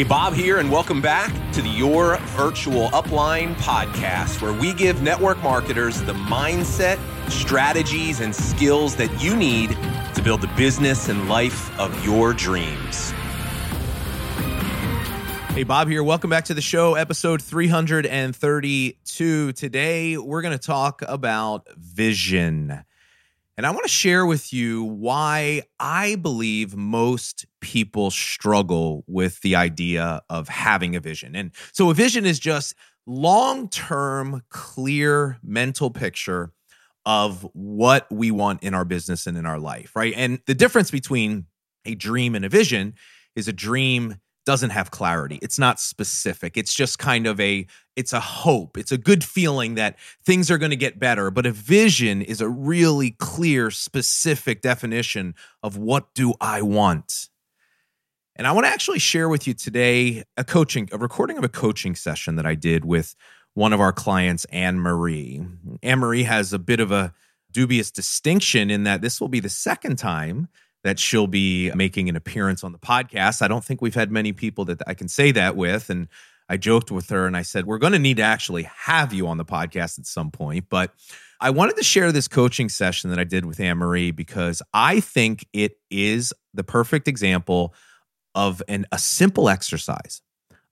Hey, Bob here, and welcome back to the Your Virtual Upline podcast, where we give network marketers the mindset, strategies, and skills that you need to build the business and life of your dreams. Hey, Bob here. Welcome back to the show, episode 332. Today, we're going to talk about vision. And I want to share with you why I believe most people struggle with the idea of having a vision. And so a vision is just long-term clear mental picture of what we want in our business and in our life, right? And the difference between a dream and a vision is a dream doesn't have clarity. It's not specific. It's just kind of a it's a hope. It's a good feeling that things are going to get better, but a vision is a really clear specific definition of what do I want? And I want to actually share with you today a coaching a recording of a coaching session that I did with one of our clients Anne Marie. Anne Marie has a bit of a dubious distinction in that this will be the second time that she'll be making an appearance on the podcast. I don't think we've had many people that I can say that with. And I joked with her and I said, We're going to need to actually have you on the podcast at some point. But I wanted to share this coaching session that I did with Anne Marie because I think it is the perfect example of an, a simple exercise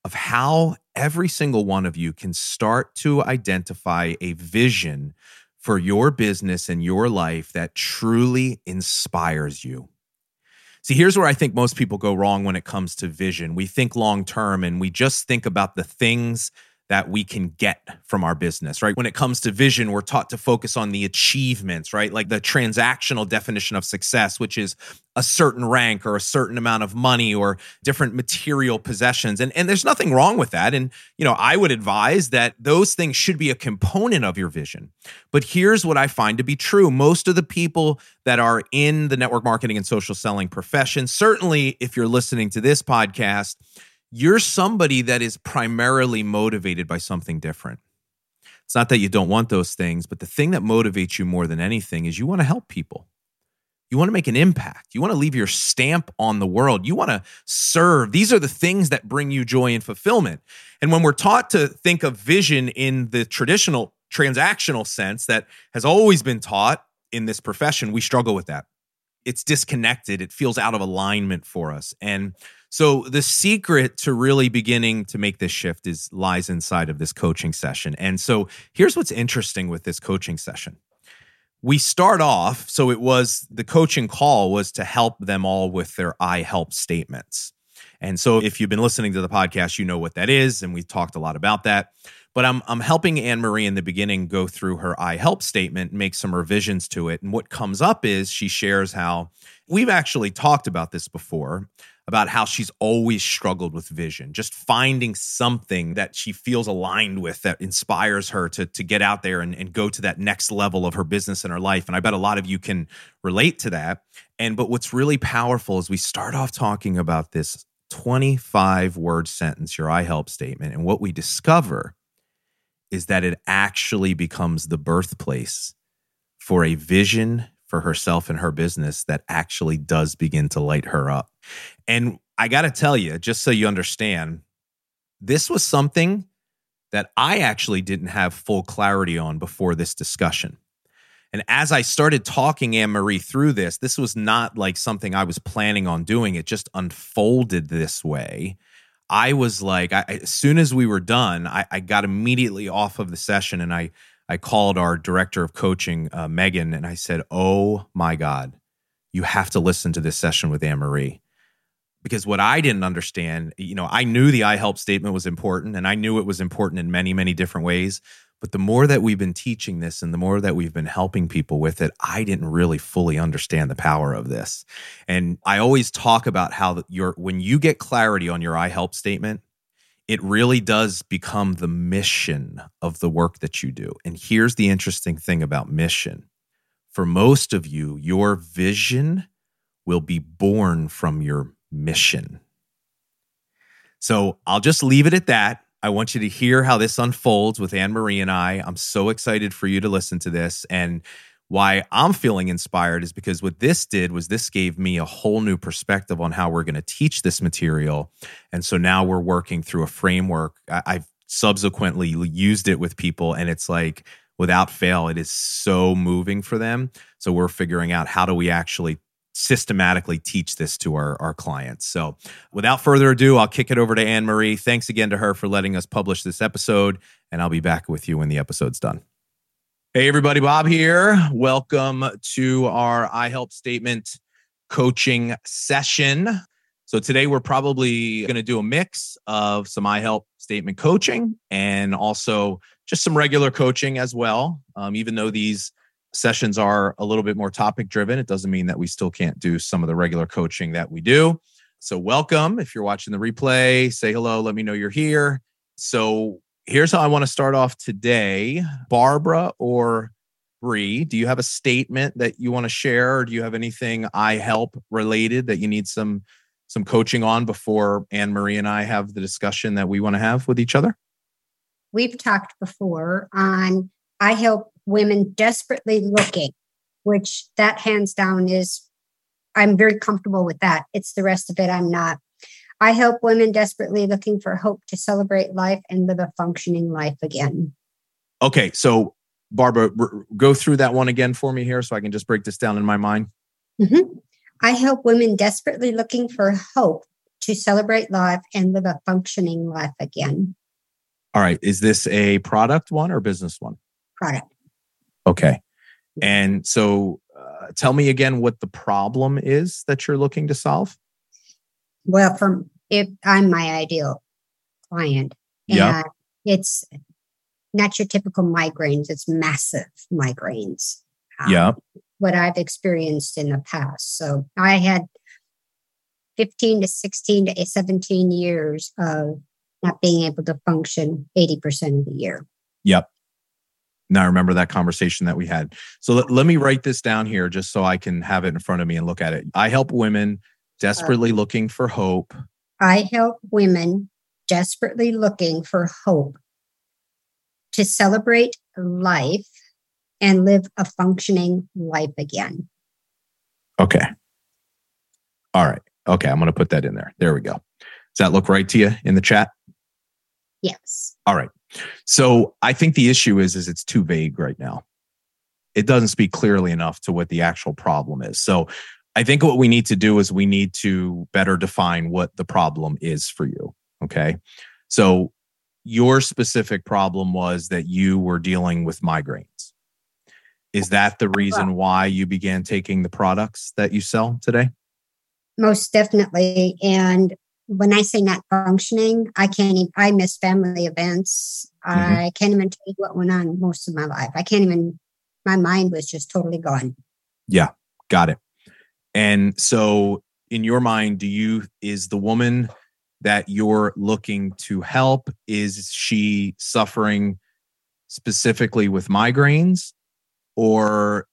of how every single one of you can start to identify a vision for your business and your life that truly inspires you. See, here's where I think most people go wrong when it comes to vision. We think long term and we just think about the things that we can get from our business, right? When it comes to vision, we're taught to focus on the achievements, right? Like the transactional definition of success, which is a certain rank or a certain amount of money or different material possessions. And, and there's nothing wrong with that. And, you know, I would advise that those things should be a component of your vision. But here's what I find to be true most of the people that are in the network marketing and social selling profession, certainly if you're listening to this podcast, you're somebody that is primarily motivated by something different. It's not that you don't want those things, but the thing that motivates you more than anything is you want to help people. You want to make an impact. You want to leave your stamp on the world. You want to serve. These are the things that bring you joy and fulfillment. And when we're taught to think of vision in the traditional transactional sense that has always been taught in this profession, we struggle with that. It's disconnected, it feels out of alignment for us. And so the secret to really beginning to make this shift is lies inside of this coaching session. And so here's what's interesting with this coaching session. We start off, so it was the coaching call was to help them all with their I help statements. And so if you've been listening to the podcast, you know what that is. And we talked a lot about that. But I'm, I'm helping Anne Marie in the beginning go through her I help statement, make some revisions to it. And what comes up is she shares how we've actually talked about this before about how she's always struggled with vision, just finding something that she feels aligned with that inspires her to, to get out there and, and go to that next level of her business and her life. And I bet a lot of you can relate to that. And but what's really powerful is we start off talking about this 25 word sentence, your I help statement. And what we discover is that it actually becomes the birthplace for a vision for herself and her business that actually does begin to light her up. And I got to tell you, just so you understand, this was something that I actually didn't have full clarity on before this discussion. And as I started talking Anne Marie through this, this was not like something I was planning on doing. It just unfolded this way. I was like, I, as soon as we were done, I, I got immediately off of the session and I I called our director of coaching, uh, Megan, and I said, Oh my God, you have to listen to this session with Anne Marie. Because what I didn't understand, you know, I knew the I help statement was important and I knew it was important in many, many different ways. But the more that we've been teaching this and the more that we've been helping people with it, I didn't really fully understand the power of this. And I always talk about how your when you get clarity on your I help statement, it really does become the mission of the work that you do. And here's the interesting thing about mission for most of you, your vision will be born from your mission. So I'll just leave it at that. I want you to hear how this unfolds with Anne Marie and I. I'm so excited for you to listen to this. And why I'm feeling inspired is because what this did was this gave me a whole new perspective on how we're going to teach this material. And so now we're working through a framework. I've subsequently used it with people, and it's like, without fail, it is so moving for them. So we're figuring out how do we actually systematically teach this to our, our clients. So without further ado, I'll kick it over to Anne Marie. Thanks again to her for letting us publish this episode, and I'll be back with you when the episode's done. Hey, everybody, Bob here. Welcome to our I Help Statement coaching session. So, today we're probably going to do a mix of some I Help Statement coaching and also just some regular coaching as well. Um, even though these sessions are a little bit more topic driven, it doesn't mean that we still can't do some of the regular coaching that we do. So, welcome. If you're watching the replay, say hello, let me know you're here. So, here's how I want to start off today. Barbara or Bree, do you have a statement that you want to share, or do you have anything I help related that you need some some coaching on before Anne Marie and I have the discussion that we want to have with each other? We've talked before on I help women desperately looking, which that hands down is, I'm very comfortable with that. It's the rest of it I'm not. I help women desperately looking for hope to celebrate life and live a functioning life again. Okay. So, Barbara, r- go through that one again for me here so I can just break this down in my mind. Mm-hmm. I help women desperately looking for hope to celebrate life and live a functioning life again. All right. Is this a product one or business one? Product. Okay. And so uh, tell me again what the problem is that you're looking to solve. Well, from if I'm my ideal client, yeah, it's not your typical migraines; it's massive migraines. Um, yeah, what I've experienced in the past. So I had 15 to 16 to 17 years of not being able to function 80% of the year. Yep. Now I remember that conversation that we had. So let, let me write this down here just so I can have it in front of me and look at it. I help women desperately uh, looking for hope. I help women desperately looking for hope to celebrate life and live a functioning life again. Okay. All right. Okay. I'm going to put that in there. There we go. Does that look right to you in the chat? Yes. All right. So I think the issue is is it's too vague right now. It doesn't speak clearly enough to what the actual problem is. So I think what we need to do is we need to better define what the problem is for you. Okay. So your specific problem was that you were dealing with migraines. Is that the reason why you began taking the products that you sell today? Most definitely. And when I say not functioning, I can't even, I miss family events. Mm-hmm. I can't even tell you what went on most of my life. I can't even, my mind was just totally gone. Yeah, got it. And so, in your mind, do you, is the woman that you're looking to help, is she suffering specifically with migraines? Or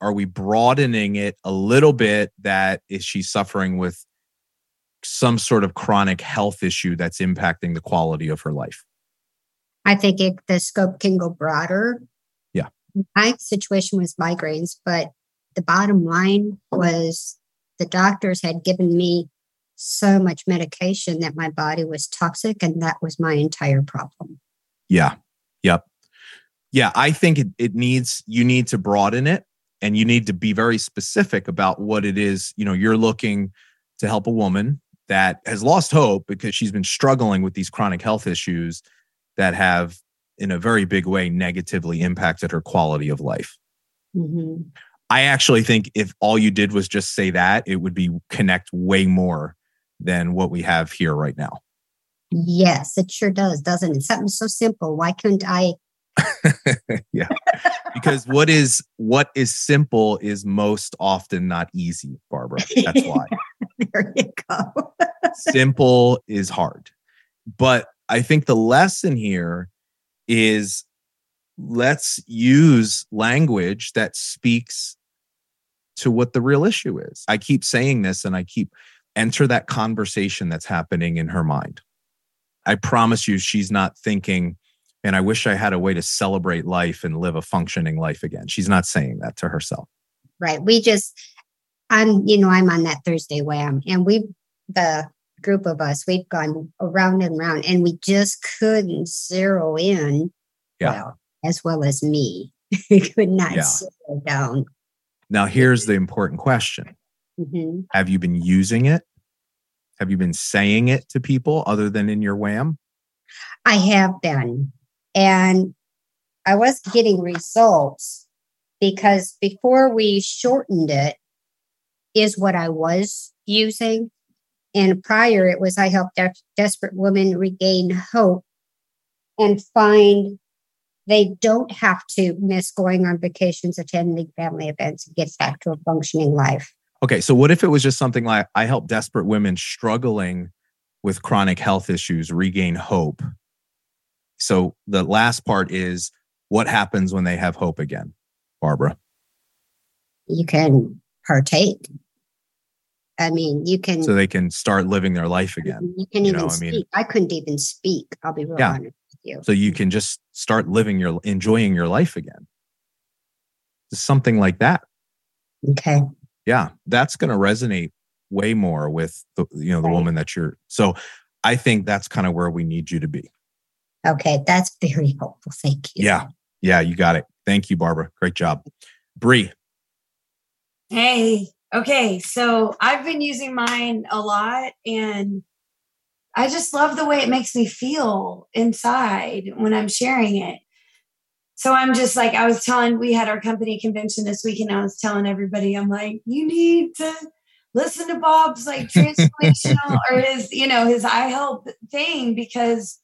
are we broadening it a little bit that is she suffering with some sort of chronic health issue that's impacting the quality of her life? I think it, the scope can go broader. Yeah. My situation was migraines, but the bottom line was the doctors had given me so much medication that my body was toxic and that was my entire problem. Yeah. Yep. Yeah i think it, it needs you need to broaden it and you need to be very specific about what it is you know you're looking to help a woman that has lost hope because she's been struggling with these chronic health issues that have in a very big way negatively impacted her quality of life. Mm-hmm. I actually think if all you did was just say that, it would be connect way more than what we have here right now. Yes, it sure does, doesn't it? Something so simple. Why couldn't I? yeah. because what is what is simple is most often not easy, Barbara. That's why. there you go. simple is hard. But I think the lesson here is let's use language that speaks to what the real issue is. I keep saying this and I keep enter that conversation that's happening in her mind. I promise you, she's not thinking, and I wish I had a way to celebrate life and live a functioning life again. She's not saying that to herself. Right. We just, I'm, you know, I'm on that Thursday wham, and we, the group of us, we've gone around and around, and we just couldn't zero in. Yeah. Well, as well as me, we could not Yeah. zero down. Now, here's the important question hmm Have you been using it? Have you been saying it to people other than in your wham? I have been, and I was getting results because before we shortened it, is what I was using. And prior, it was I helped des- desperate women regain hope and find they don't have to miss going on vacations, attending family events, and get back to a functioning life. Okay, so what if it was just something like I help desperate women struggling with chronic health issues regain hope? So the last part is what happens when they have hope again, Barbara? You can partake. I mean, you can. So they can start living their life again. You can you even know, I mean- I couldn't even speak. I'll be real Yeah. honest you. So you can just start living your enjoying your life again. Something like that. Okay. yeah that's going to resonate way more with the you know the Right. woman that you're so i think that's kind of where we need you to be Okay. That's very helpful. Thank you. yeah yeah you got it thank you barbara great job Bree. Hey, okay. So I've been using mine a lot and I just love the way it makes me feel inside when I'm sharing it. So I'm just like, I was telling, we had our company convention this week and I was telling everybody, I'm like, you need to listen to Bob's like transformational or his, you know, his I help thing because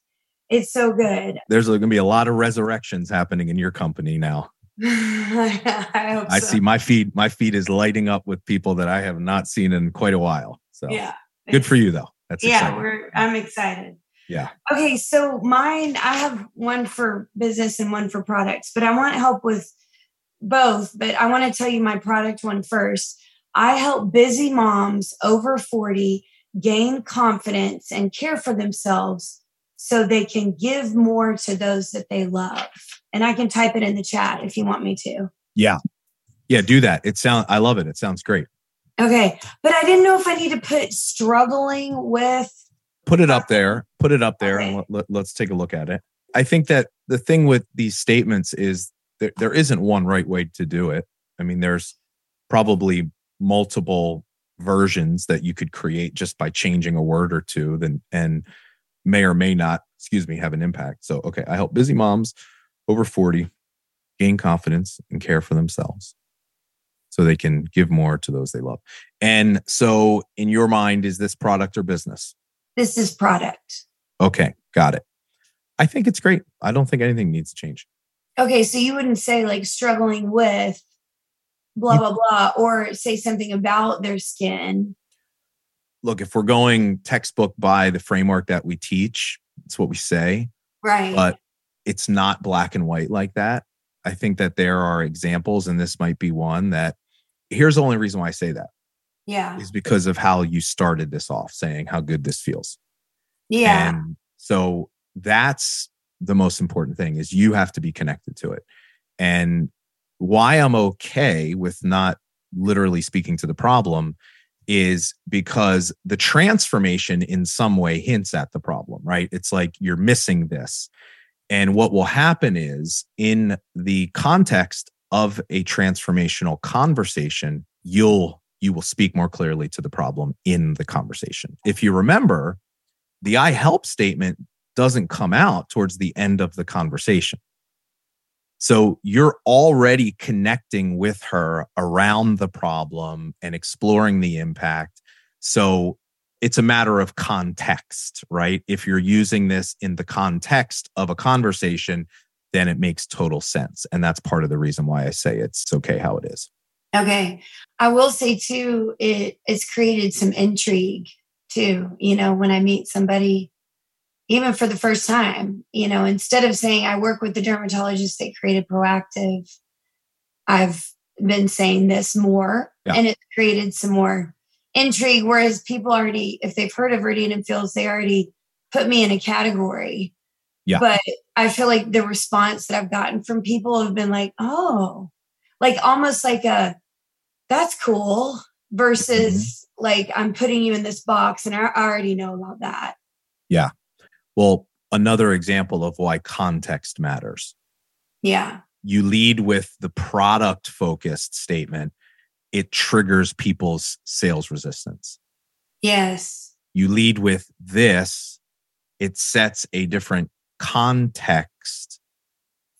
it's so good. there's going to be a lot of resurrections happening in your company now I hope i so. see my feed my feed is lighting up with people that i have not seen in quite a while so Yeah. good for you though that's yeah exciting. we're i'm excited. Yeah. okay so mine i have one for business and one for products but i want help with both but i want to tell you my product one first. I help busy moms over 40 gain confidence and care for themselves so they can give more to those that they love. And i can type it in the chat if you want me to. Yeah. Yeah do that. It sounds i love it. It sounds great okay but i didn't know if i need to put struggling with put it up there put it up there Okay. and let, us take a look at it. I think that the thing with these statements is there, there isn't one right way to do it. I mean there's probably multiple versions that you could create just by changing a word or two then and may or may not excuse me have an impact. So okay i help busy moms over 40 gain confidence and care for themselves so they can give more to those they love and so in your mind is this product or business this is product Okay, got it. I think it's great. I don't think anything needs to change. Okay, so you wouldn't say like struggling with blah blah blah, or say something about their skin. Look, if we're going textbook by the framework that we teach, it's what we say, Right. but it's not black and white like that. I think that there are examples, and this might be one that here's the only reason why I say that yeah. is because of how you started this off saying how good this feels. Yeah. And so that's the most important thing is you have to be connected to it. And why I'm okay with not literally speaking to the problem is because the transformation in some way hints at the problem, right? It's like you're missing this. And what will happen is in the context of a transformational conversation, you'll you will speak more clearly to the problem in the conversation. If you remember, the I help statement doesn't come out towards the end of the conversation. So you're already connecting with her around the problem and exploring the impact. So it's a matter of context, right? If you're using this in the context of a conversation, then it makes total sense. And that's part of the reason why I say it's okay how it is. Okay. I will say too, it it's created some intrigue too. You know, when I meet somebody, even for the first time, you know, instead of saying I work with the dermatologist that created Proactiv, I've been saying this more Yeah. and it's created some more intrigue. Whereas people already, if they've heard of Rodan and Fields, they already put me in a category. Yeah. But I feel like the response that I've gotten from people have been like, oh, like almost like a that's cool versus mm-hmm. like I'm putting you in this box and I already know about that. Yeah. Well, another example of why context matters. Yeah. You lead with the product focused statement, it triggers people's sales resistance. Yes. You lead with this, it sets a different context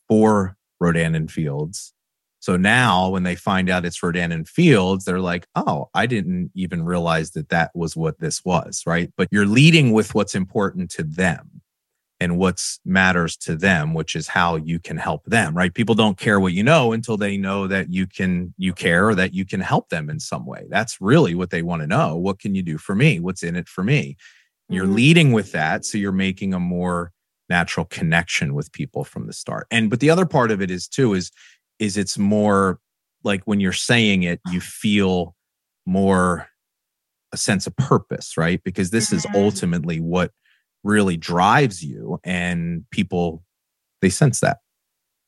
for Rodan and Fields. So now when they find out it's Rodan and Fields, they're like, oh, I didn't even realize that that was what this was, right? But you're leading with what's important to them and what's matters to them which is how you can help them right people don't care what you know until they know that you can you care or that you can help them in some way that's really what they want to know what can you do for me what's in it for me you're mm-hmm. leading with that so you're making a more natural connection with people from the start. And but the other part of it is too is is it's more like when you're saying it you feel more a sense of purpose right? Because this is mm-hmm. ultimately what really drives you and people they sense that.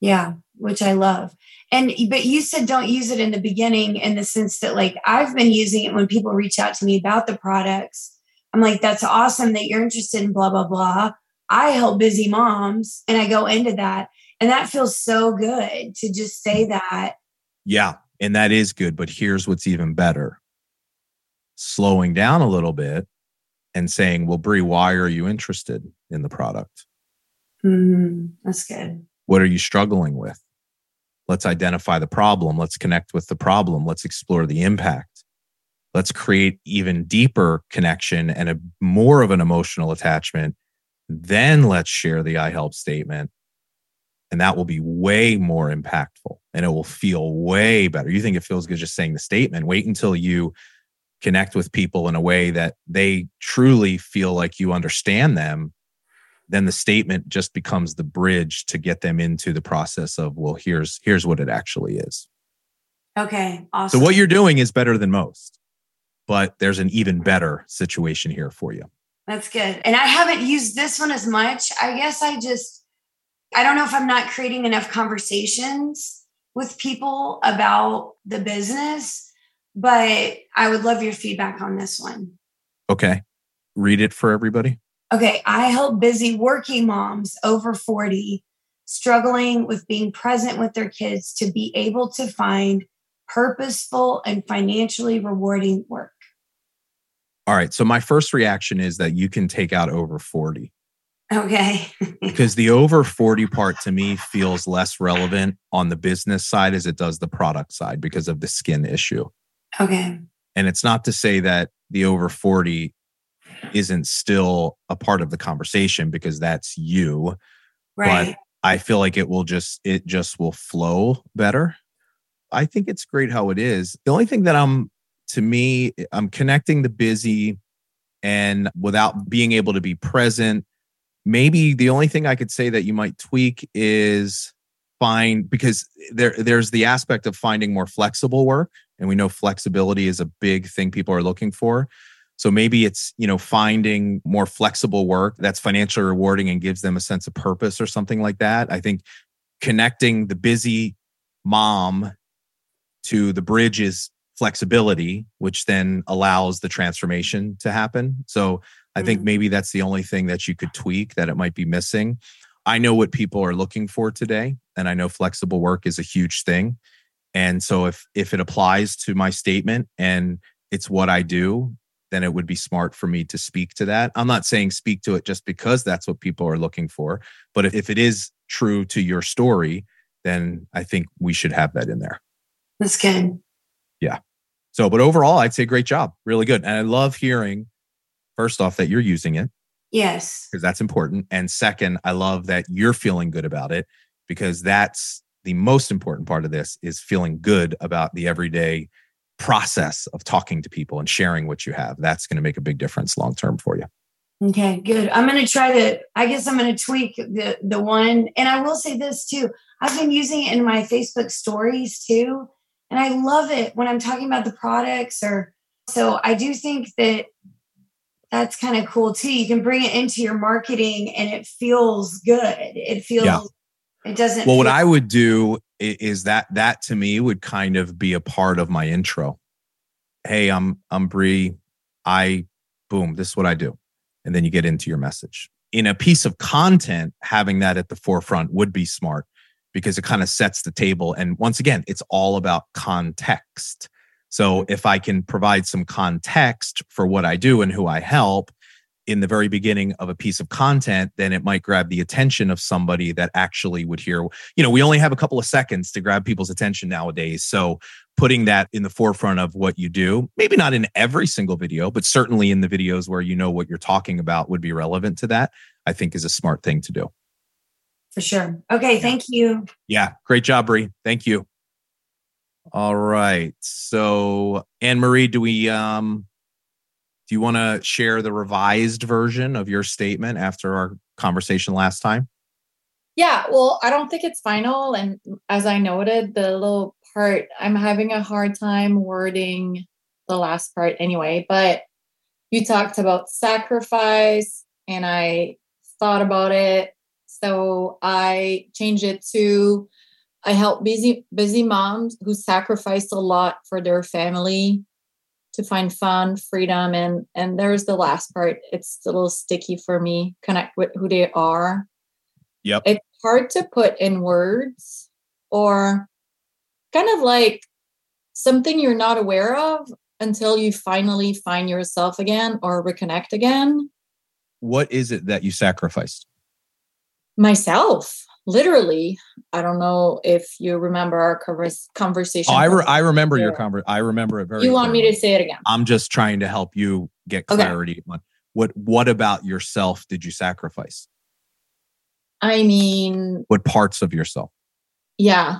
Yeah which i love. And but you said don't use it in the beginning in the sense that like i've been using it when people reach out to me about the products. I'm like that's awesome that you're interested in blah blah blah i help busy moms and i go into that and that feels so good to just say that yeah and that is good but here's what's even better slowing down a little bit and saying, well, Bree, why are you interested in the product? Mm, that's good. What are you struggling with? Let's identify the problem. Let's connect with the problem. Let's explore the impact. Let's create even deeper connection and a more of an emotional attachment. Then let's share the I help statement. And that will be way more impactful and it will feel way better. You think it feels good just saying the statement. Wait until you connect with people in a way that they truly feel like you understand them then the statement just becomes the bridge to get them into the process of well here's here's what it actually is okay awesome so what you're doing is better than most but there's an even better situation here for you that's good and i haven't used this one as much i guess i just i don't know if i'm not creating enough conversations with people about the business but I would love your feedback on this one. Okay. Read it for everybody. Okay. I help busy working moms over 40 struggling with being present with their kids to be able to find purposeful and financially rewarding work. All right. So, my first reaction is that you can take out over 40. Okay. because the over 40 part to me feels less relevant on the business side as it does the product side because of the skin issue. Okay. And it's not to say that the over 40 isn't still a part of the conversation because that's you. Right. But I feel like it will just it just will flow better. I think it's great how it is. The only thing that I'm to me, I'm connecting the busy and without being able to be present. Maybe the only thing I could say that you might tweak is find because there there's the aspect of finding more flexible work and we know flexibility is a big thing people are looking for so maybe it's you know finding more flexible work that's financially rewarding and gives them a sense of purpose or something like that i think connecting the busy mom to the bridge is flexibility which then allows the transformation to happen so i think mm-hmm. maybe that's the only thing that you could tweak that it might be missing i know what people are looking for today and i know flexible work is a huge thing and so if if it applies to my statement and it's what I do, then it would be smart for me to speak to that. I'm not saying speak to it just because that's what people are looking for, but if, if it is true to your story, then I think we should have that in there. That's good. Yeah. So, but overall, I'd say great job. Really good. And I love hearing, first off, that you're using it. Yes. Because that's important. And second, I love that you're feeling good about it because that's the most important part of this is feeling good about the everyday process of talking to people and sharing what you have. That's going to make a big difference long term for you. Okay, good. I'm going to try to. I guess I'm going to tweak the the one, and I will say this too. I've been using it in my Facebook stories too, and I love it when I'm talking about the products. Or so I do think that that's kind of cool too. You can bring it into your marketing and it feels good. It feels yeah. it doesn't Well, what I would do is that that to me would kind of be a part of my intro. Hey, I'm I'm Bree. I boom, this is what I do. And then you get into your message. In a piece of content, having that at the forefront would be smart because it kind of sets the table. And once again, it's all about context. So mm-hmm. if I can provide some context for what I do and who I help in the very beginning of a piece of content, then it might grab the attention of somebody that actually would hear. You know, we only have a couple of seconds to grab people's attention nowadays. So putting that in the forefront of what you do, maybe not in every single video, but certainly in the videos where you know what you're talking about would be relevant to that, I think is a smart thing to do. For sure. Okay. Thank you. Yeah. Great job, Bree. Thank you. All right. So, Anne Marie, do we um do you want to share the revised version of your statement after our conversation last time? Yeah, well, I don't think it's final and as I noted, the little part I'm having a hard time wording the last part anyway, but you talked about sacrifice and I thought about it. So I changed it to I help busy busy moms who sacrifice a lot for their family to find fun, freedom, and and there's the last part. It's a little sticky for me. Connect with who they are. Yep. It's hard to put in words or kind of like something you're not aware of until you finally find yourself again or reconnect again. What is it that you sacrificed? Myself literally. I don't know if you remember our conversation. Oh, I, re- I remember your conversation i remember it very you want me to say it again? I'm just trying to help you get clarity okay. what what about yourself did you sacrifice? I mean what parts of yourself? Yeah.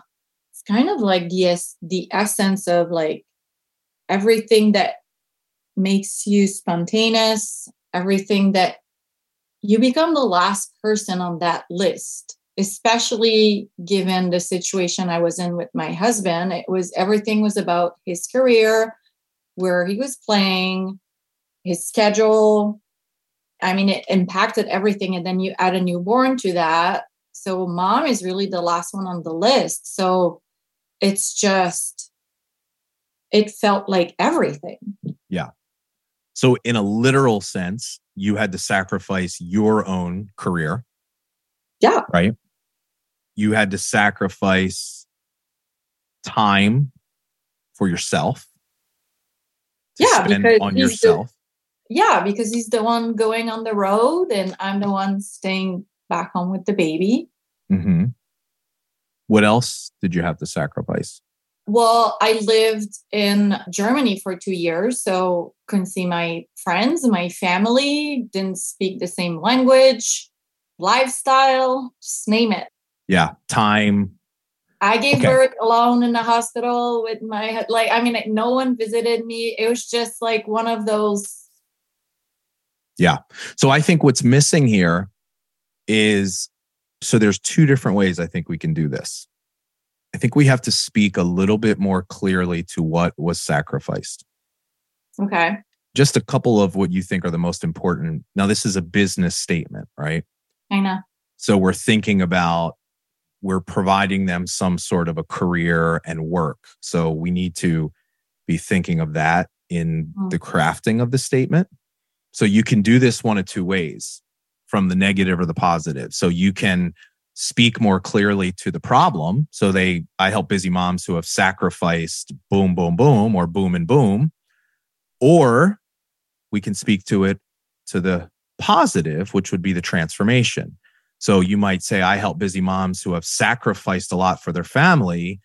It's kind of like the the essence of like everything that makes you spontaneous everything that you become the last person on that list especially given the situation I was in with my husband. It was everything was about his career, where he was playing, his schedule. I mean, it impacted everything. And then you add a newborn to that. So, mom is really the last one on the list. So, it's just, it felt like everything. Yeah. So, in a literal sense, you had to sacrifice your own career. Yeah. Right you had to sacrifice time for yourself. yeah, because on yourself. The, yeah, because he's the one going on the road, and I'm the one staying back home with the baby. Mm-hmm. What else did you have to sacrifice? Well, I lived in Germany for two years, so couldn't see my friends, my family, didn't speak the same language, lifestyle, just name it. Yeah time. I gave okay. birth alone in the hospital with my like i mean no one visited me. It was just like one of those yeah. So i think what's missing here is so there's two different ways i think we can do this i think we have to speak a little bit more clearly to what was sacrificed okay just a couple of what you think are the most important now this is a business statement right i know so we're thinking about we're providing them some sort of a career and work. So we need to be thinking of that in mm-hmm. the crafting of the statement. So you can do this one of two ways from the negative or the positive. So you can speak more clearly to the problem. So they, I help busy moms who have sacrificed boom, boom, boom, or boom and boom. Or we can speak to it to the positive, which would be the transformation. So you might say, I help busy moms who have sacrificed a lot for their family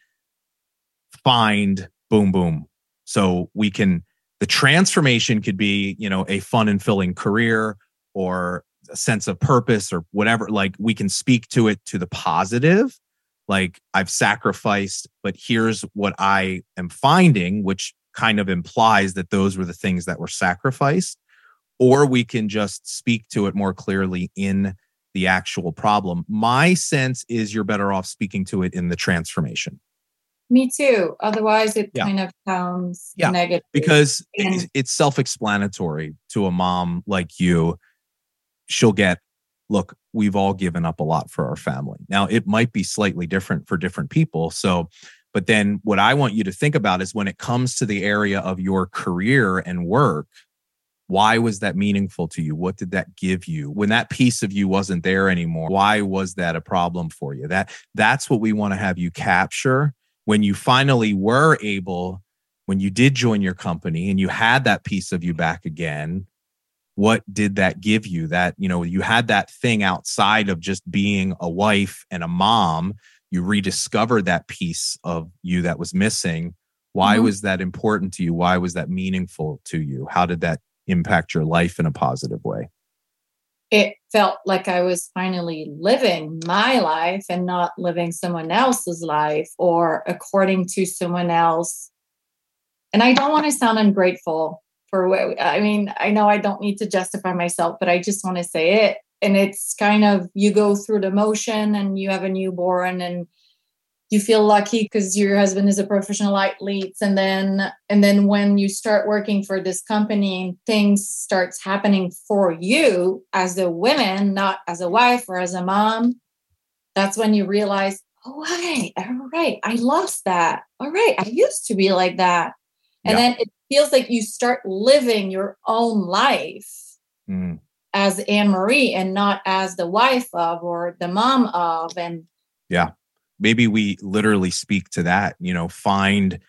find boom, boom. So we can, the transformation could be, you know, a fun and filling career or a sense of purpose or whatever. Like we can speak to it to the positive. Like I've sacrificed, but here's what I am finding, which kind of implies that those were the things that were sacrificed. Or we can just speak to it more clearly in the actual problem. My sense is you're better off speaking to it in the transformation. Me too. Otherwise, it Yeah. kind of sounds Yeah, negative. because And- it's, it's self-explanatory to a mom like you she'll get look we've all given up a lot for our family. Now it might be slightly different for different people so but then what i want you to think about is when it comes to the area of your career and work why was that meaningful to you? What did that give you? When that piece of you wasn't there anymore why was that a problem for you? That that's what we want to have you capture. When you finally were able when you did join your company and you had that piece of you back again what did that give you? That you know you had that thing outside of just being a wife and a mom you rediscovered that piece of you that was missing. Why Mhm. was that important to you? Why was that meaningful to you? How did that impact your life in a positive way? It felt like I was finally living my life and not living someone else's life or according to someone else. And I don't want to sound ungrateful for what I mean, I know I don't need to justify myself, but I just want to say it. And it's kind of you go through the motion and you have a newborn and you feel lucky because your husband is a professional athlete and then and then when you start working for this company and things starts happening for you as a woman not as a wife or as a mom that's when you realize oh right all right i lost that all right i used to be like that and Yeah. then it feels like you start living your own life Mm, as anne marie and not as the wife of or the mom of and yeah, maybe we literally speak to that you know find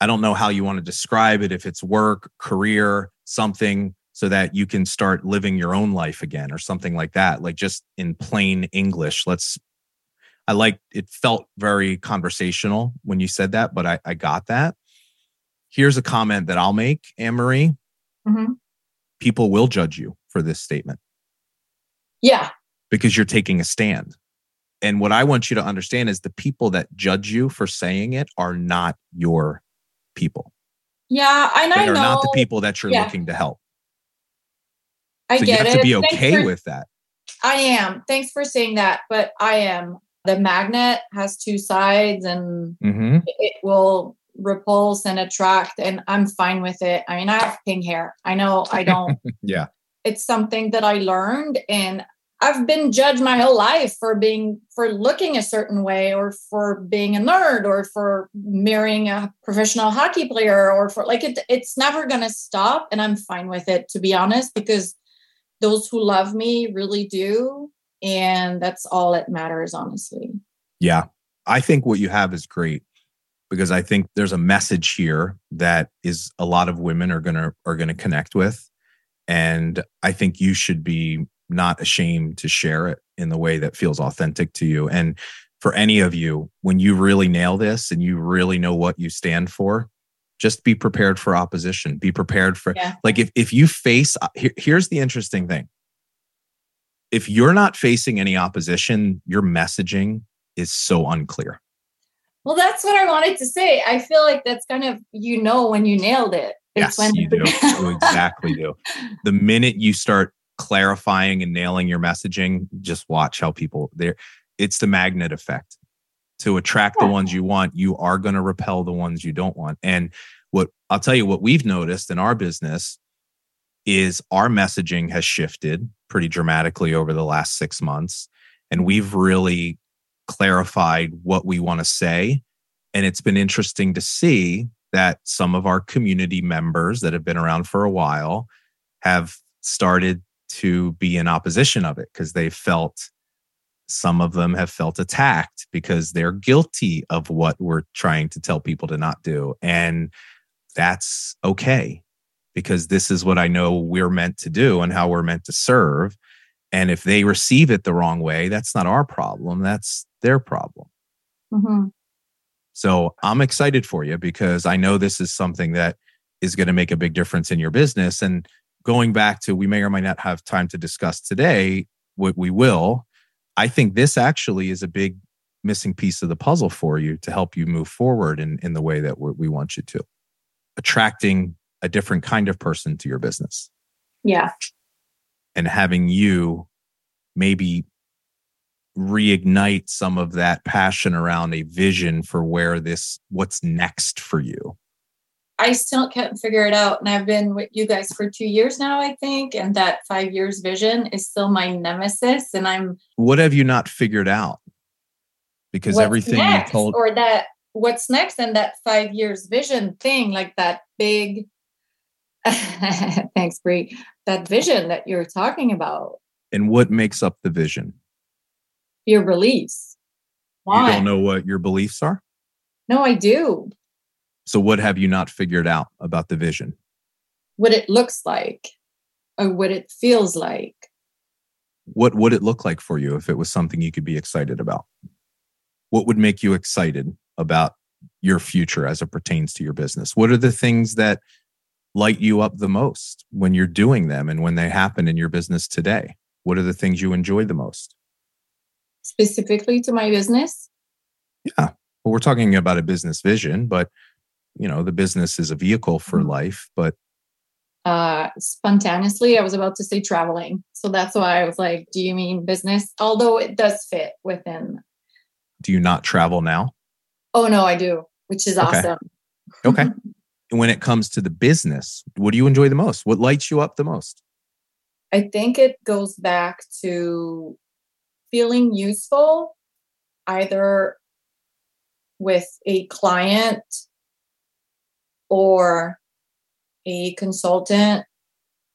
i don't know how you want to describe it if it's work career something so that you can start living your own life again or something like that like just in plain english. Let's i like it felt very conversational when you said that but i, I got that here's a comment that i'll make anne-marie Mhm. people will judge you for this statement yeah because you're taking a stand. And what I want you to understand is the people that judge you for saying it are not your people. yeah and I know They i are know not the people that you're Yeah. looking to help. i So you get have it to be okay for- with that. I am. Thanks for saying that. But I am. The magnet has two sides and Mm-hmm. it will repulse and attract, and I'm fine with it. I mean, I have pink hair. I know I don't. Yeah. it's something that I learned, and I've been judged my whole life for being, for looking a certain way, or for being a nerd, or for marrying a professional hockey player, or for like it. It's never going to stop, and I'm fine with it, to be honest, because those who love me really do. And that's all that matters, honestly. Yeah. I think what you have is great because I think there's a message here that is a lot of women are gonna are gonna connect with. And I think you should be not ashamed to share it in the way that feels authentic to you. And for any of you, when you really nail this and you really know what you stand for, just be prepared for opposition. Be prepared for Yeah. like if if you face uh, here, here's the interesting thing. If you're not facing any opposition, your messaging is so unclear. Well, that's what I wanted to say. I feel like that's kind of, you know, when you nailed it. Yes, when you do. You exactly do. The minute you start clarifying and nailing your messaging, just watch how people there. It's the magnet effect. To attract the ones you want, you are going to repel the ones you don't want. And what I'll tell you, what we've noticed in our business is our messaging has shifted pretty dramatically over the last six months. And we've really clarified what we want to say. And it's been interesting to see that some of our community members that have been around for a while have started to be in opposition of it because they felt some of them have felt attacked because they're guilty of what we're trying to tell people to not do. And that's okay because this is what I know we're meant to do and how we're meant to serve. And if they receive it the wrong way, that's not our problem. That's their problem. Mhm. So I'm excited for you because I know this is something that is going to make a big difference in your business. And going back to, we may or may not have time to discuss today, what we will. I think this actually is a big missing piece of the puzzle for you to help you move forward in, in the way that we want you to. Attracting a different kind of person to your business Yeah. And having you maybe reignite some of that passion around a vision for where this what's next for you? I still can't figure it out. And I've been with you guys for two years now, I think. And that five years vision is still my nemesis. And I'm What have you not figured out? Because everything next, you told or that what's next and that five years vision thing, like that big thanks, Bree. That vision that you're talking about, and what makes up the vision? your beliefs. Why? You don't know what your beliefs are? No, I do. So what have you not figured out about the vision? What it looks like or what it feels like. What would it look like for you if it was something you could be excited about? What would make you excited about your future as it pertains to your business? What are the things that light you up the most when you're doing them and when they happen in your business today? What are the things you enjoy the most? Specifically to my business? Yeah. Well, we're talking about a business vision, but you know, the business is a vehicle for Mhm. life, but Uh spontaneously, I was about to say traveling. So that's why I was like, do you mean business? Although it does fit within. do you not travel now? Oh no, I do, which is Okay. awesome. Okay. When it comes to the business, what do you enjoy the most? What lights you up the most? I think it goes back to feeling useful either with a client or a consultant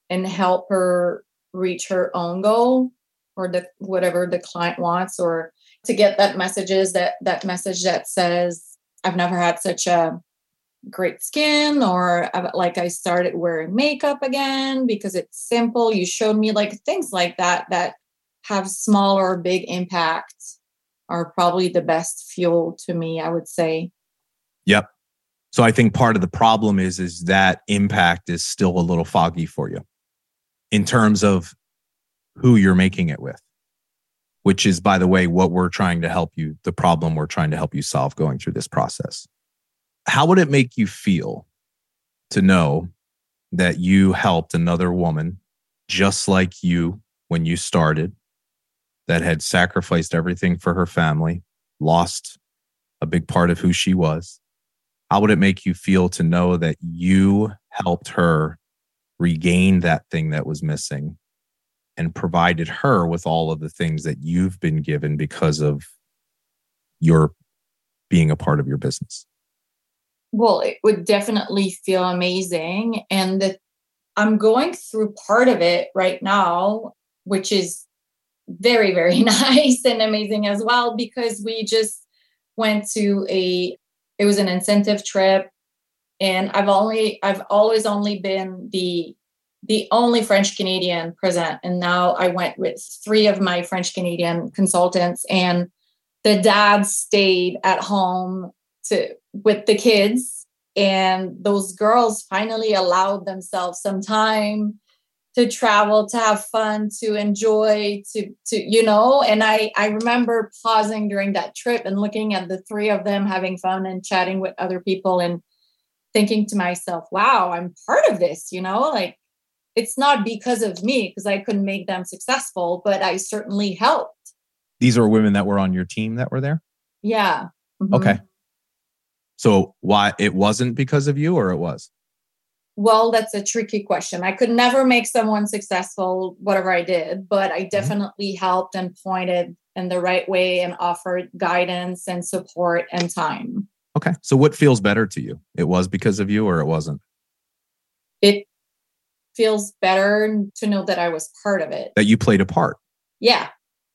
and help her reach her own goal or the whatever the client wants or to get that messages that that message that says I've never had such a great skin or uh, like I started wearing makeup again because it's simple. You showed me like things like that that have small or big impact are probably the best fuel to me, I would say. Yep. So I think part of the problem is is that impact is still a little foggy for you in terms of who you're making it with. Which is by the way what we're trying to help you the problem we're trying to help you solve going through this process. How would it make you feel to know that you helped another woman just like you when you started that had sacrificed everything for her family, lost a big part of who she was? How would it make you feel to know that you helped her regain that thing that was missing and provided her with all of the things that you've been given because of your being a part of your business? Well, it would definitely feel amazing. And the, I'm going through part of it right now, which is very, very nice and amazing as well, because we just went to a, it was an incentive trip. And I've only, I've always only been the, the only French Canadian present. And now I went with three of my French Canadian consultants and the dads stayed at home to with the kids and those girls finally allowed themselves some time to travel to have fun to enjoy to to you know and i i remember pausing during that trip and looking at the three of them having fun and chatting with other people and thinking to myself wow i'm part of this you know like it's not because of me because i couldn't make them successful but i certainly helped These are women that were on your team that were there? yeah Mhm. Okay. So why it wasn't because of you or it was? Well, that's a tricky question. I could never make someone successful, whatever I did, but I mm-hmm. definitely helped and pointed in the right way and offered guidance and support and time. Okay. So what feels better to you? It was because of you or it wasn't? It feels better to know that I was part of it. That you played a part. Yeah.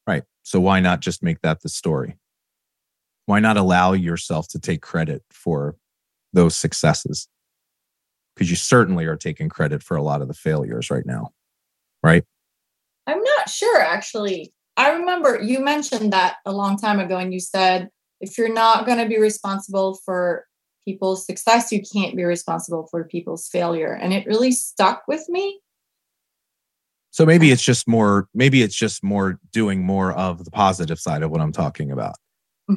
Right. So why not just make that the story? Why not allow yourself to take credit for those successes? Because you certainly are taking credit for a lot of the failures right now. Right. I'm not sure actually. I remember you mentioned that a long time ago, and you said if you're not going to be responsible for people's success, you can't be responsible for people's failure. And it really stuck with me. So maybe it's just more, maybe it's just more doing more of the positive side of what I'm talking about.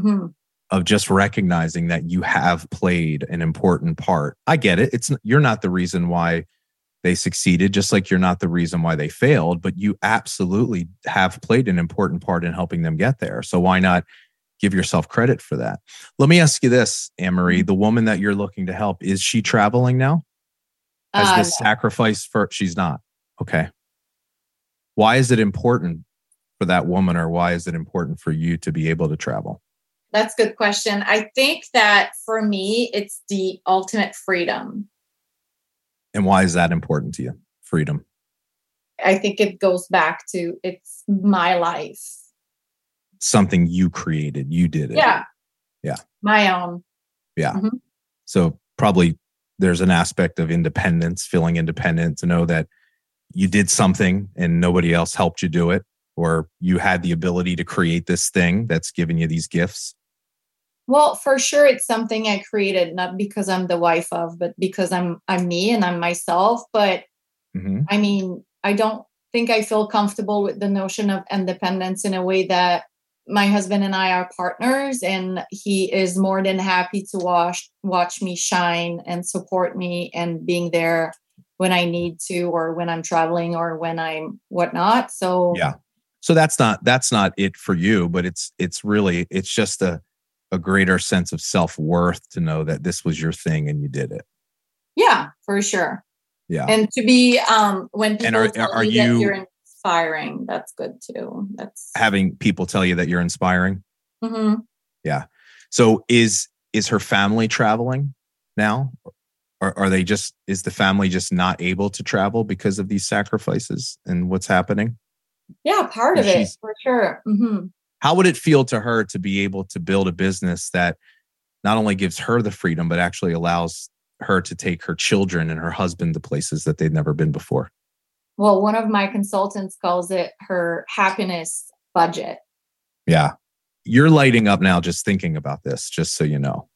Hmm of just recognizing that you have played an important part. I get it. It's you're not the reason why they succeeded, just like you're not the reason why they failed, but you absolutely have played an important part in helping them get there. So why not give yourself credit for that? Let me ask you this, Anne Marie, Mm-hmm. the woman that you're looking to help, is she traveling now? As Uh, this sacrifice for she's not. Okay. Why is it important for that woman or why is it important for you to be able to travel? That's a good question. I think that for me, it's the ultimate freedom. And why is that important to you? Freedom. I think it goes back to it's my life. Something you created, you did it. Yeah. Yeah. My own. Yeah. Mm-hmm. So probably there's an aspect of independence, feeling independent to know that you did something and nobody else helped you do it, or you had the ability to create this thing that's given you these gifts. Well, for sure it's something I created, not because I'm the wife of, but because I'm I'm me and I'm myself. But Mhm. I mean, I don't think I feel comfortable with the notion of independence in a way that my husband and I are partners and he is more than happy to watch watch me shine and support me and being there when I need to or when I'm traveling or when I'm whatnot. So Yeah. So that's not that's not it for you, but it's it's really it's just a a greater sense of self-worth to know that this was your thing and you did it. yeah, for sure. Yeah. And to be um when people And are- tell are you- that you're inspiring, that's good too. That's Having people tell you that you're inspiring. Mhm. Yeah. So is is her family traveling now? Or are they just is the family just not able to travel because of these sacrifices and what's happening? yeah, part of it for sure. hmm How would it feel to her to be able to build a business that not only gives her the freedom but actually allows her to take her children and her husband to places that they've never been before? Well, one of my consultants calls it her happiness budget. Yeah. You're lighting up now just thinking about this, just so you know.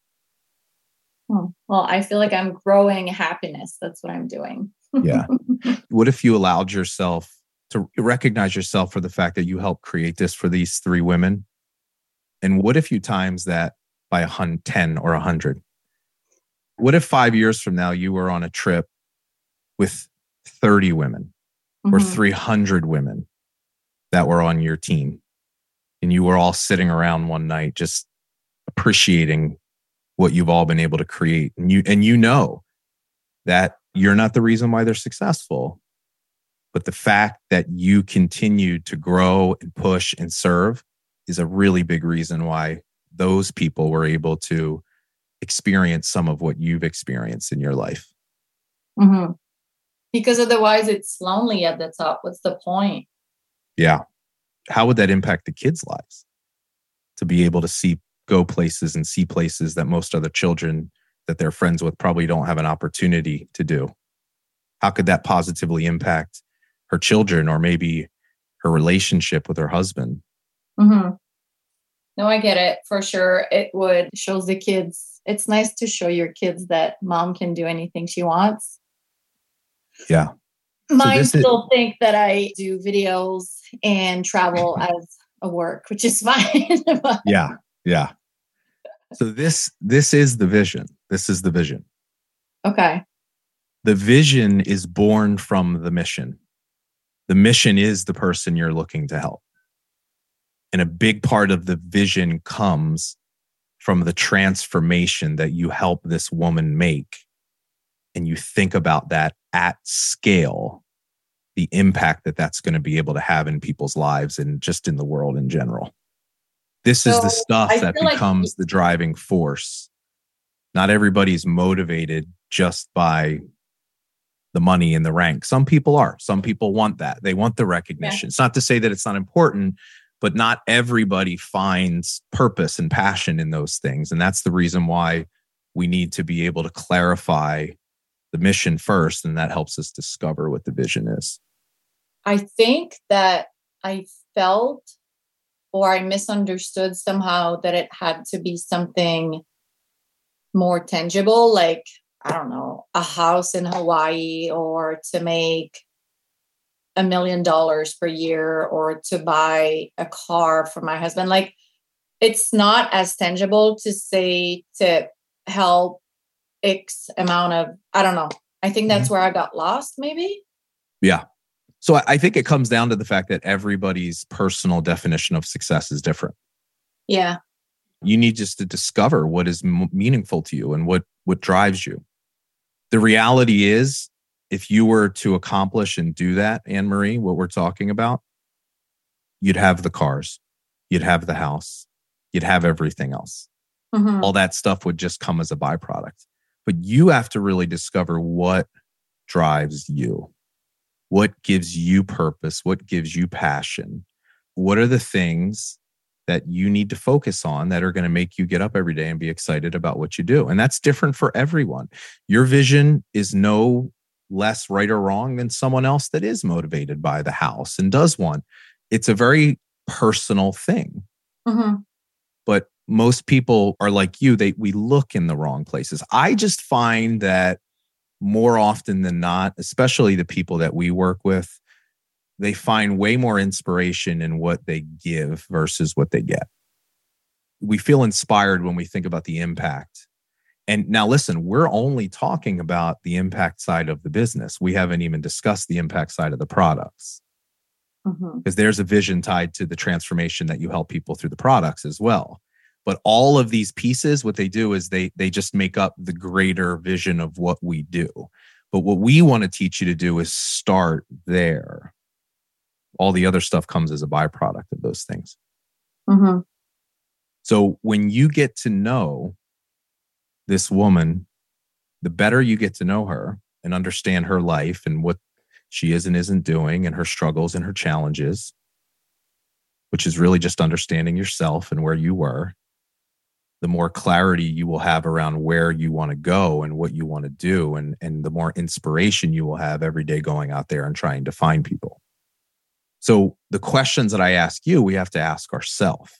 Hmm. Well, I feel like I'm growing happiness. That's what I'm doing. Yeah. what if you allowed yourself to recognize yourself for the fact that you helped create this for these three women? And what if you times that by a hun- 10 or a 100? What if five years from now you were on a trip with 30 women or Mhm. 300 women that were on your team and you were all sitting around one night just appreciating what you've all been able to create and you and you know that you're not the reason why they're successful but the fact that you continue to grow and push and serve is a really big reason why those people were able to experience some of what you've experienced in your life Mhm. Because otherwise, it's lonely at the top. What's the point? Yeah. How would that impact the kids' lives? To be able to see, go places and see places that most other children that they're friends with probably don't have an opportunity to do. How could that positively impact her children or maybe her relationship with her husband? hmm No, I get it for sure. It would shows the kids. It's nice to show your kids that mom can do anything she wants. Yeah. Mine is- still think that I do videos and travel as a work, which is fine. But- Yeah. Yeah. So this this is the vision. This is the vision. okay. The vision is born from the mission. The mission is the person you're looking to help. And a big part of the vision comes from the transformation that you help this woman make. And you think about that at scale, the impact that that's going to be able to have in people's lives and just in the world in general. This is the stuff I that feel like- becomes the driving force. Not everybody's motivated just by the money and the rank. Some people are. Some people want that. They want the recognition. It's not to say that it's not important, but not everybody finds purpose and passion in those things. And that's the reason why we need to be able to clarify the mission first. And that helps us discover what the vision is. I think that I felt or I misunderstood somehow that it had to be something more tangible, like, I don't know, a house in Hawaii or to make a million dollars per year or to buy a car for my husband. Like, it's not as tangible to say to help X amount of, I don't know. I think Mm-hmm. that's where I got lost, maybe. Yeah. So I think it comes down to the fact that everybody's personal definition of success is different. Yeah. You need just to discover what is m- meaningful to you and what what drives you. The reality is, if you were to accomplish and do that, Anne Marie, what we're talking about, you'd have the cars, you'd have the house, you'd have everything else. Mhm. All that stuff would just come as a byproduct. But you have to really discover what drives you, what gives you purpose, what gives you passion. What are the things that you need to focus on that are going to make you get up every day and be excited about what you do? And that's different for everyone. Your vision is no less right or wrong than someone else that is motivated by the house and does one. It's a very personal thing Mhm. but most people are like you they we look in the wrong places i just find that more often than not especially the people that we work with they find way more inspiration in what they give versus what they get. We feel inspired when we think about the impact. And now listen we're only talking about the impact side of the business. We haven't even discussed the impact side of the products. Mm-hmm. Because there's a vision tied to the transformation that you help people through the products as well. But all of these pieces what they do is they they just make up the greater vision of what we do. But what we want to teach you to do is start there all the other stuff comes as a byproduct of those things Mhm. so when you get to know this woman the better you get to know her and understand her life and what she is and isn't doing and her struggles and her challenges, which is really just understanding yourself and where you were, the more clarity you will have around where you want to go and what you want to do. And, and the more inspiration you will have every day going out there and trying to find people. So the questions that I ask you, we have to ask ourselves.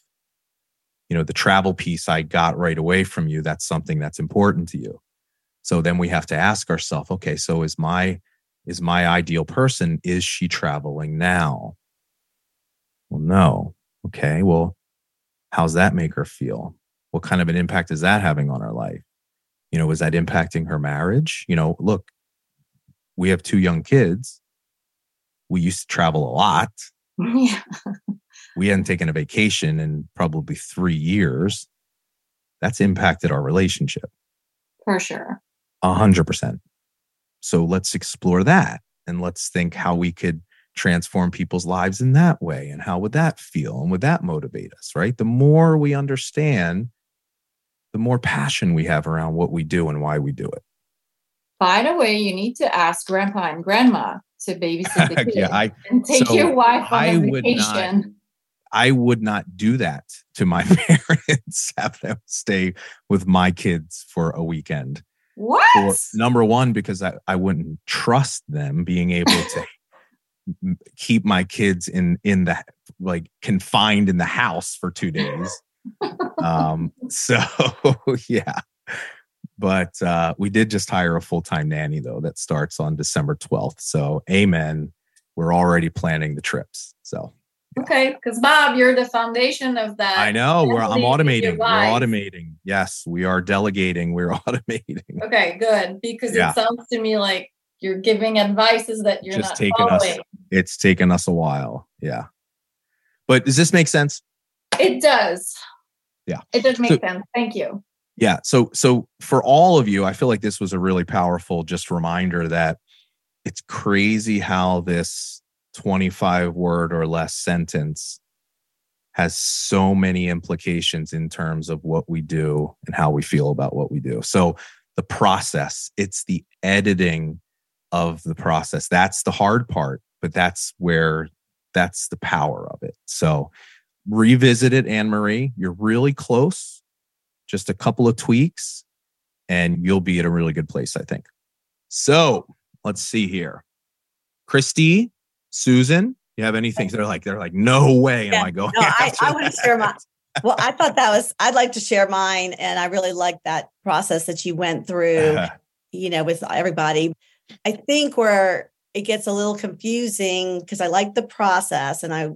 You know, the travel piece I got right away from you, that's something that's important to you. So then we have to ask ourselves, okay, so is my is my ideal person is she traveling now? Well no. Okay well how's that make her feel? What kind of an impact is that having on her life? You know is that impacting her marriage? You know look we have two young kids we used to travel a lot Yeah. we hadn't taken a vacation in probably three years that's impacted our relationship For sure. A hundred percent. So let's explore that and let's think how we could transform people's lives in that way and how would that feel and would that motivate us, right? The more we understand, the more passion we have around what we do and why we do it. By the way, you need to ask grandpa and grandma to babysit the kids yeah, I and take so your wife on I a would not- vacation. I would not do that to my parents, have them stay with my kids for a weekend. What? for number one because I, I wouldn't trust them being able to keep my kids in in the like confined in the house for two days um so yeah but uh we did just hire a full-time nanny though that starts on december 12th so amen we're already planning the trips so Okay, because Bob, you're the foundation of that. i know we're i'm definitely with your automating we're automating yes we are delegating we're automating Okay, good. Because Yeah. it sounds to me like you're giving advices that you're Just not taking us- following. it's taken us a while yeah but does this make sense It does. Yeah. It does make So- sense. Thank you. Yeah. So so for all of you, I feel like this was a really powerful just reminder that it's crazy how this 25 word or less sentence has so many implications in terms of what we do and how we feel about what we do. So the process, it's the editing of the process. That's the hard part, but that's where that's the power of it. So revisit it, Anne Marie. You're really close just a couple of tweaks and you'll be at a really good place, I think. So let's see here. Christy, Susan, you have anything? They're like, they're like, no way am I going. no, I- I wanna that." share my- Well, I thought that was, I'd like to share mine. And I really like that process that you went through, uh-huh. you know, with everybody. I think where it gets a little confusing because I like the process and I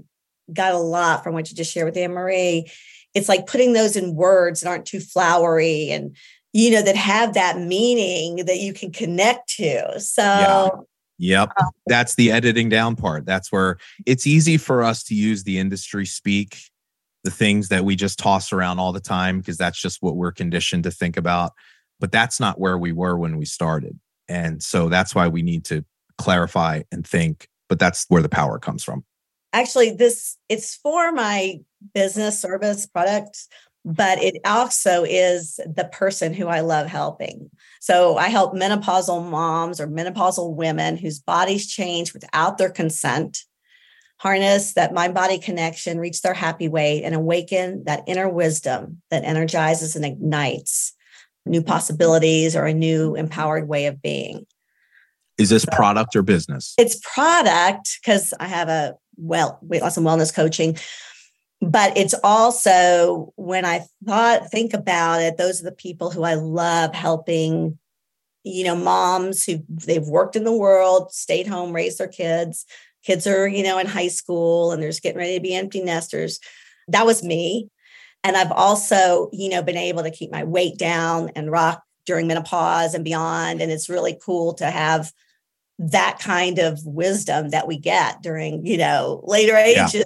got a lot from what you just shared with Anne Marie. It's like putting those in words that aren't too flowery and you know, that have that meaning that you can connect to. So, yeah. Yep. Um, That's the editing down part. That's where it's easy for us to use the industry speak, the things that we just toss around all the time, because that's just what we're conditioned to think about. But that's not where we were when we started. And so that's why we need to clarify and think, but that's where the power comes from. Actually, this it's for my business service product but it also is the person who I love helping. So I help menopausal moms or menopausal women whose bodies change without their consent, harness that mind body connection, reach their happy weight, and awaken that inner wisdom that energizes and ignites new possibilities or a new empowered way of being. Is this product or business? It's product because I have a well weight loss and wellness coaching but it's also when I thought, think about it, those are the people who I love helping, you know, moms who they've worked in the world, stayed home, raised their kids. Kids are, you know, in high school and they're just getting ready to be empty nesters. That was me. And I've also, you know, been able to keep my weight down and rock during menopause and beyond. And it's really cool to have that kind of wisdom that we get during, you know, later ages. Yeah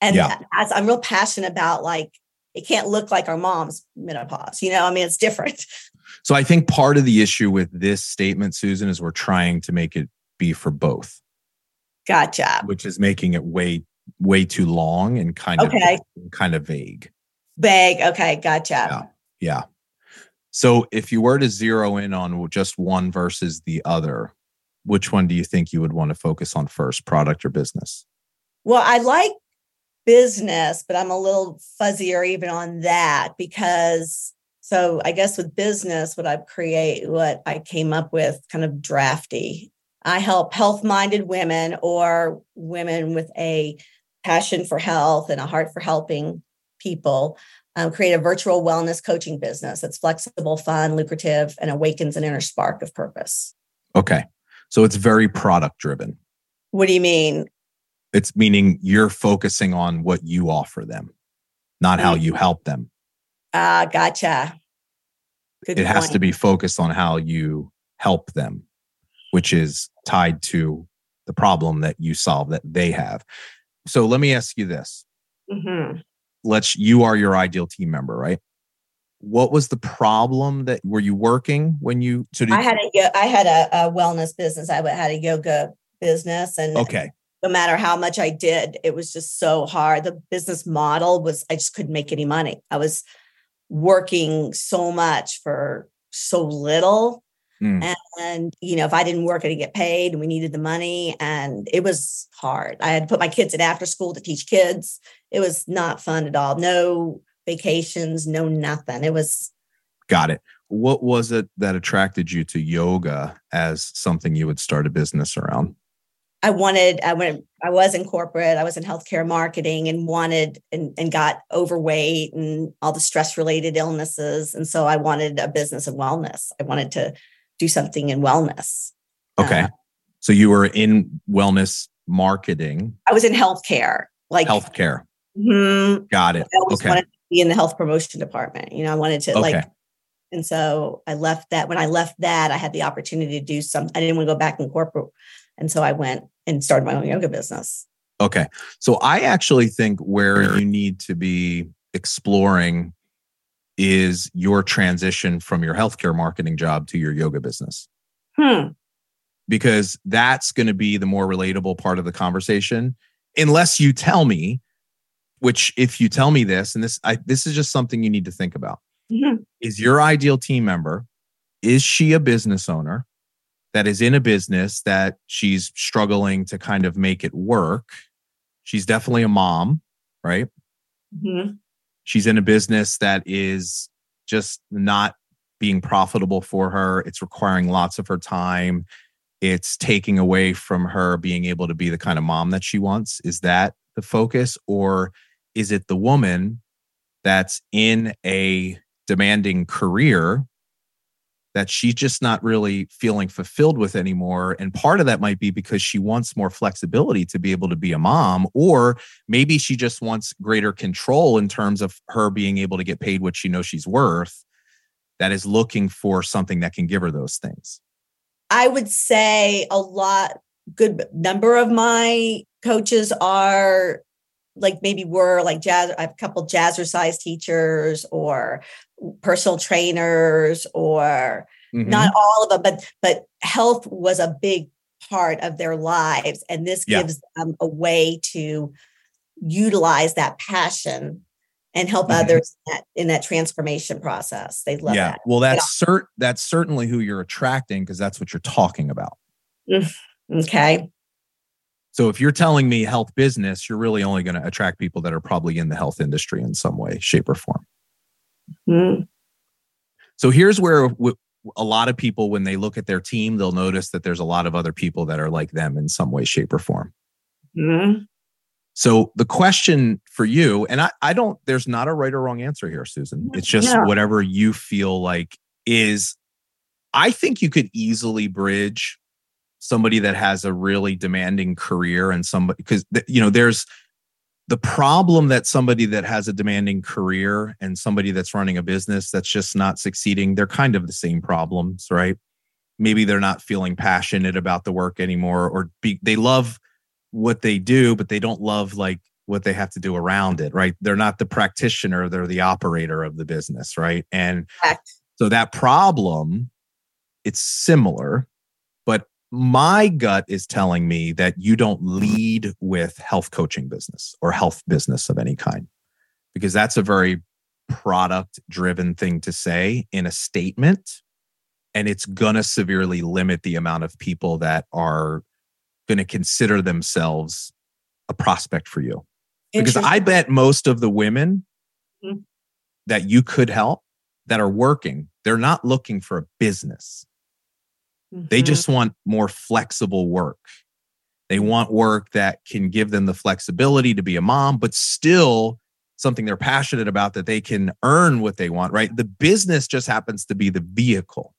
and yeah. as I'm real passionate about like it can't look like our mom's menopause. You know, I mean, it's different. So I think part of the issue with this statement, Susan, is we're trying to make it be for both. Gotcha. Which is making it way, way too long and kind okay. of kind of vague. Vague. Okay. Gotcha. Yeah. Yeah. So if you were to zero in on just one versus the other, which one do you think you would want to focus on first, product or business? Well, I like business, but I'm a little fuzzier even on that because so I guess with business, what I create, what I came up with kind of drafty. I help health minded women or women with a passion for health and a heart for helping people um, create a virtual wellness coaching business that's flexible, fun, lucrative, and awakens an inner spark of purpose. Okay. So it's very product driven. What do you mean? It's meaning you're focusing on what you offer them, not how you help them. Ah, uh, gotcha. Good it point. has to be focused on how you help them, which is tied to the problem that you solve that they have. So let me ask you this. Mm-hmm. Let's, you are your ideal team member, right? What was the problem that were you working when you? So did, I had a, I had a, a wellness business. I had a yoga business and okay no matter how much I did, it was just so hard. The business model was, I just couldn't make any money. I was working so much for so little. Mm. And, and, you know, if I didn't work, I didn't get paid and we needed the money. And it was hard. I had to put my kids in after school to teach kids. It was not fun at all. No vacations, no nothing. It was. Got it. What was it that attracted you to yoga as something you would start a business around? I wanted, I went, I was in corporate, I was in healthcare marketing and wanted and, and got overweight and all the stress related illnesses. And so I wanted a business of wellness. I wanted to do something in wellness. Okay. Uh, so you were in wellness marketing. I was in healthcare, like healthcare. Mm-hmm. Got it. I always okay. wanted to be in the health promotion department. You know, I wanted to okay. like, and so I left that. When I left that, I had the opportunity to do some. I didn't want to go back in corporate and so I went and started my own yoga business. Okay. So I actually think where you need to be exploring is your transition from your healthcare marketing job to your yoga business. Hmm. Because that's going to be the more relatable part of the conversation. Unless you tell me, which if you tell me this, and this I, this is just something you need to think about. Mm-hmm. Is your ideal team member, is she a business owner? that is in a business that she's struggling to kind of make it work. She's definitely a mom, right? Mm-hmm. She's in a business that is just not being profitable for her. It's requiring lots of her time. It's taking away from her being able to be the kind of mom that she wants. Is that the focus? Or is it the woman that's in a demanding career that she's just not really feeling fulfilled with anymore. And part of that might be because she wants more flexibility to be able to be a mom, or maybe she just wants greater control in terms of her being able to get paid what she knows she's worth. that is looking for something that can give her those things? I would say a lot, good number of my coaches are like maybe were like jazz. I have a couple jazzercise teachers or personal trainers or mm-hmm. not all of them, but but health was a big part of their lives, and this yeah. gives them a way to utilize that passion and help mm-hmm. others in that, in that, transformation process. They love yeah. that. Well, that's cert that's certainly who you're attracting because that's what you're talking about. Mm, okay. So if you're telling me health business, you're really only going to attract people that are probably in the health industry in some way, shape, or form. Mm-hmm. So here's where a lot of people, when they look at their team, they'll notice that there's a lot of other people that are like them in some way, shape, or form. Mm-hmm. So the question for you, and I, I don't, there's not a right or wrong answer here, Susan. It's just yeah. whatever you feel like is. I think you could easily bridge somebody that has a really demanding career and somebody because you know there's the problem that somebody that has a demanding career and somebody that's running a business that's just not succeeding they're kind of the same problems right maybe they're not feeling passionate about the work anymore or be, they love what they do, but they don't love like what they have to do around it, right? They're not the practitioner, they're the operator of the business, right? And so that problem, it's similar, my gut is telling me that you don't lead with health coaching business or health business of any kind, because that's a very product driven thing to say in a statement. And it's going to severely limit the amount of people that are going to consider themselves a prospect for you. Because I bet most of the women mm-hmm. that you could help that are working, they're not looking for a business. Mm-hmm. They just want more flexible work. They want work that can give them the flexibility to be a mom, but still something they're passionate about that they can earn what they want, right? The business just happens to be the vehicle.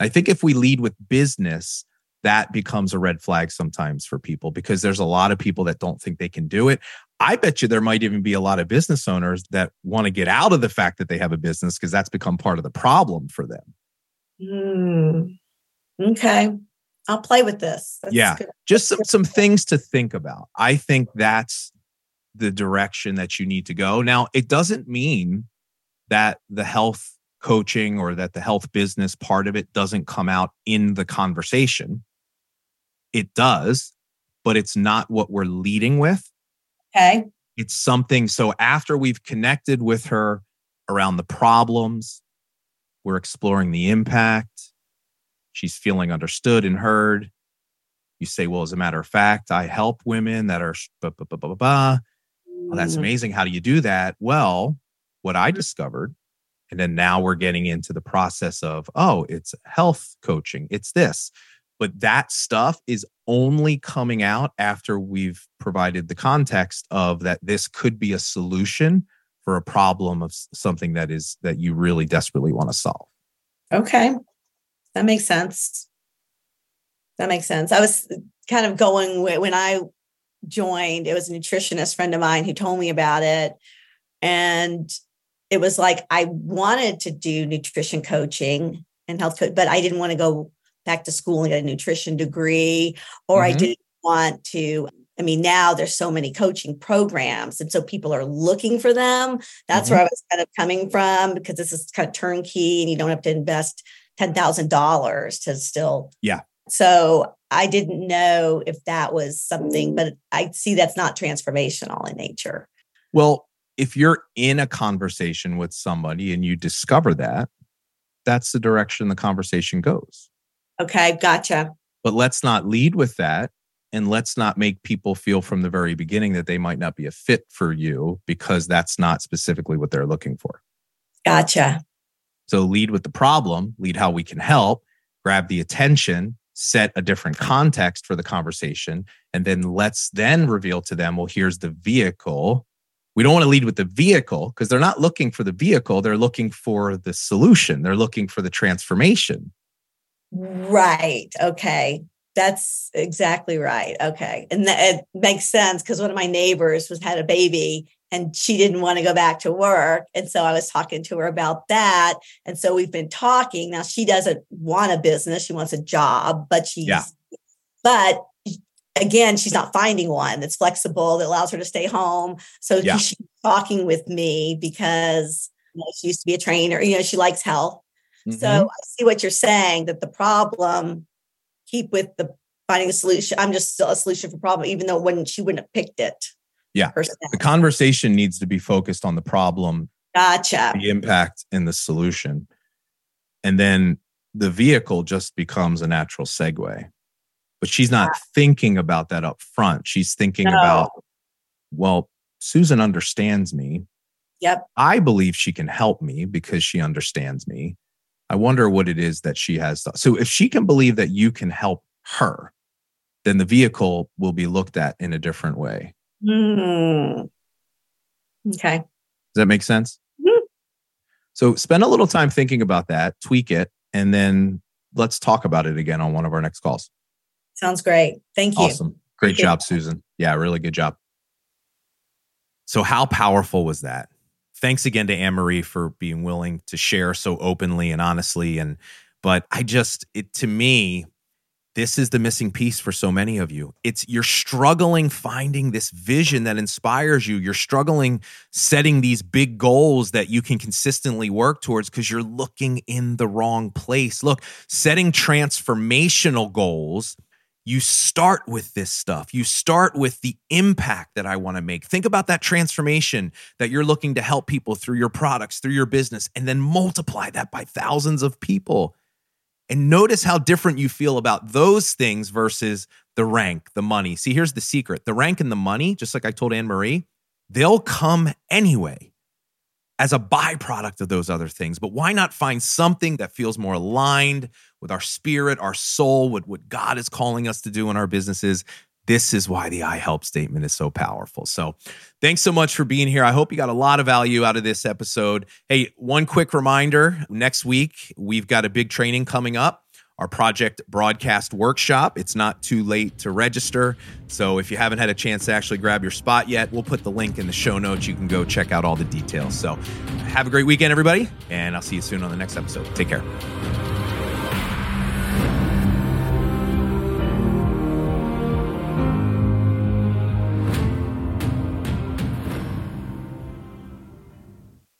I think if we lead with business, that becomes a red flag sometimes for people because there's a lot of people that don't think they can do it. I bet you there might even be a lot of business owners that want to get out of the fact that they have a business because that's become part of the problem for them. Mm, okay. I'll play with this. That's yeah. Good. Just some, some things to think about. I think that's the direction that you need to go. Now, it doesn't mean that the health coaching or that the health business part of it doesn't come out in the conversation it does, but it's not what we're leading with. Okay. It's something. So after we've connected with her around the problems, we're exploring the impact. She's feeling understood and heard. You say, well, as a matter of fact, I help women that are blah, blah, blah, blah, blah. Well, that's mm. amazing. How do you do that? Well, what I discovered, and then now we're getting into the process of, oh, it's health coaching. It's this but that stuff is only coming out after we've provided the context of that this could be a solution for a problem of something that is that you really desperately want to solve okay that makes sense that makes sense i was kind of going when i joined it was a nutritionist friend of mine who told me about it and it was like i wanted to do nutrition coaching and health coach but i didn't want to go back to school and get a nutrition degree, or mm-hmm. I didn't want to. I mean, now there's so many coaching programs, and so people are looking for them. That's mm-hmm. where I was kind of coming from because this is kind of turnkey, and you don't have to invest ten thousand dollars to still. Yeah. So I didn't know if that was something, but I see that's not transformational in nature. Well, if you're in a conversation with somebody and you discover that, that's the direction the conversation goes. Okay, gotcha. But let's not lead with that. And let's not make people feel from the very beginning that they might not be a fit for you because that's not specifically what they're looking for. Gotcha. So lead with the problem, lead how we can help, grab the attention, set a different context for the conversation, and then let's then reveal to them, well, here's the vehicle. We don't want to lead with the vehicle because they're not looking for the vehicle. They're looking for the solution. They're looking for the transformation. Right. Okay. That's exactly right. Okay. And it makes sense because one of my neighbors was had a baby and she didn't want to go back to work. And so I was talking to her about that. And so we've been talking. Now she doesn't want a business, she wants a job, but she's, Yeah. but again, she's not finding one that's flexible, that allows her to stay home. So Yeah. she's talking with me because you know, she used to be a trainer, you know, she likes health. So Mhm. I see what you're saying that the problem keep with the finding a solution. I'm just still a solution for problem, even though when she wouldn't have picked it. Yeah. per se. the conversation needs to be focused on the problem Gotcha. the impact and the solution. And then the vehicle just becomes a natural segue. But she's not thinking about that up front. She's thinking No. about, well, Susan understands me. Yep. I believe she can help me because she understands me. I wonder what it is that she has. So if she can believe that you can help her, then the vehicle will be looked at in a different way. Hmm. Okay. Does that make sense? Mhm. So spend a little time thinking about that, tweak it, and then let's talk about it again on one of our next calls. Sounds great. Thank you. Awesome. Great Appreciate job, Susan. Yeah, really good job. So, how powerful was that? Thanks again to Anne Marie for being willing to share so openly and honestly. And, but I just, it to me, this is the missing piece for so many of you. It's you're struggling finding this vision that inspires you. You're struggling setting these big goals that you can consistently work towards because you're looking in the wrong place. Look, setting transformational goals you start with this stuff. You start with the impact that I want to make. Think about that transformation that you're looking to help people through your products, through your business, and then multiply that by thousands of people. And notice how different you feel about those things versus the rank, the money. See, here's the secret the rank and the money, just like I told Anne Marie, they'll come anyway as a byproduct of those other things. But why not find something that feels more aligned with our spirit, our soul, with what God is calling us to do in our businesses? This is why the I help statement is so powerful. So, thanks so much for being here. I hope you got a lot of value out of this episode. Hey, one quick reminder next week, we've got a big training coming up our project broadcast workshop. It's not too late to register. So if you haven't had a chance to actually grab your spot yet, we'll put the link in the show notes. You can go check out all the details. So have a great weekend, everybody, and I'll see you soon on the next episode. Take care.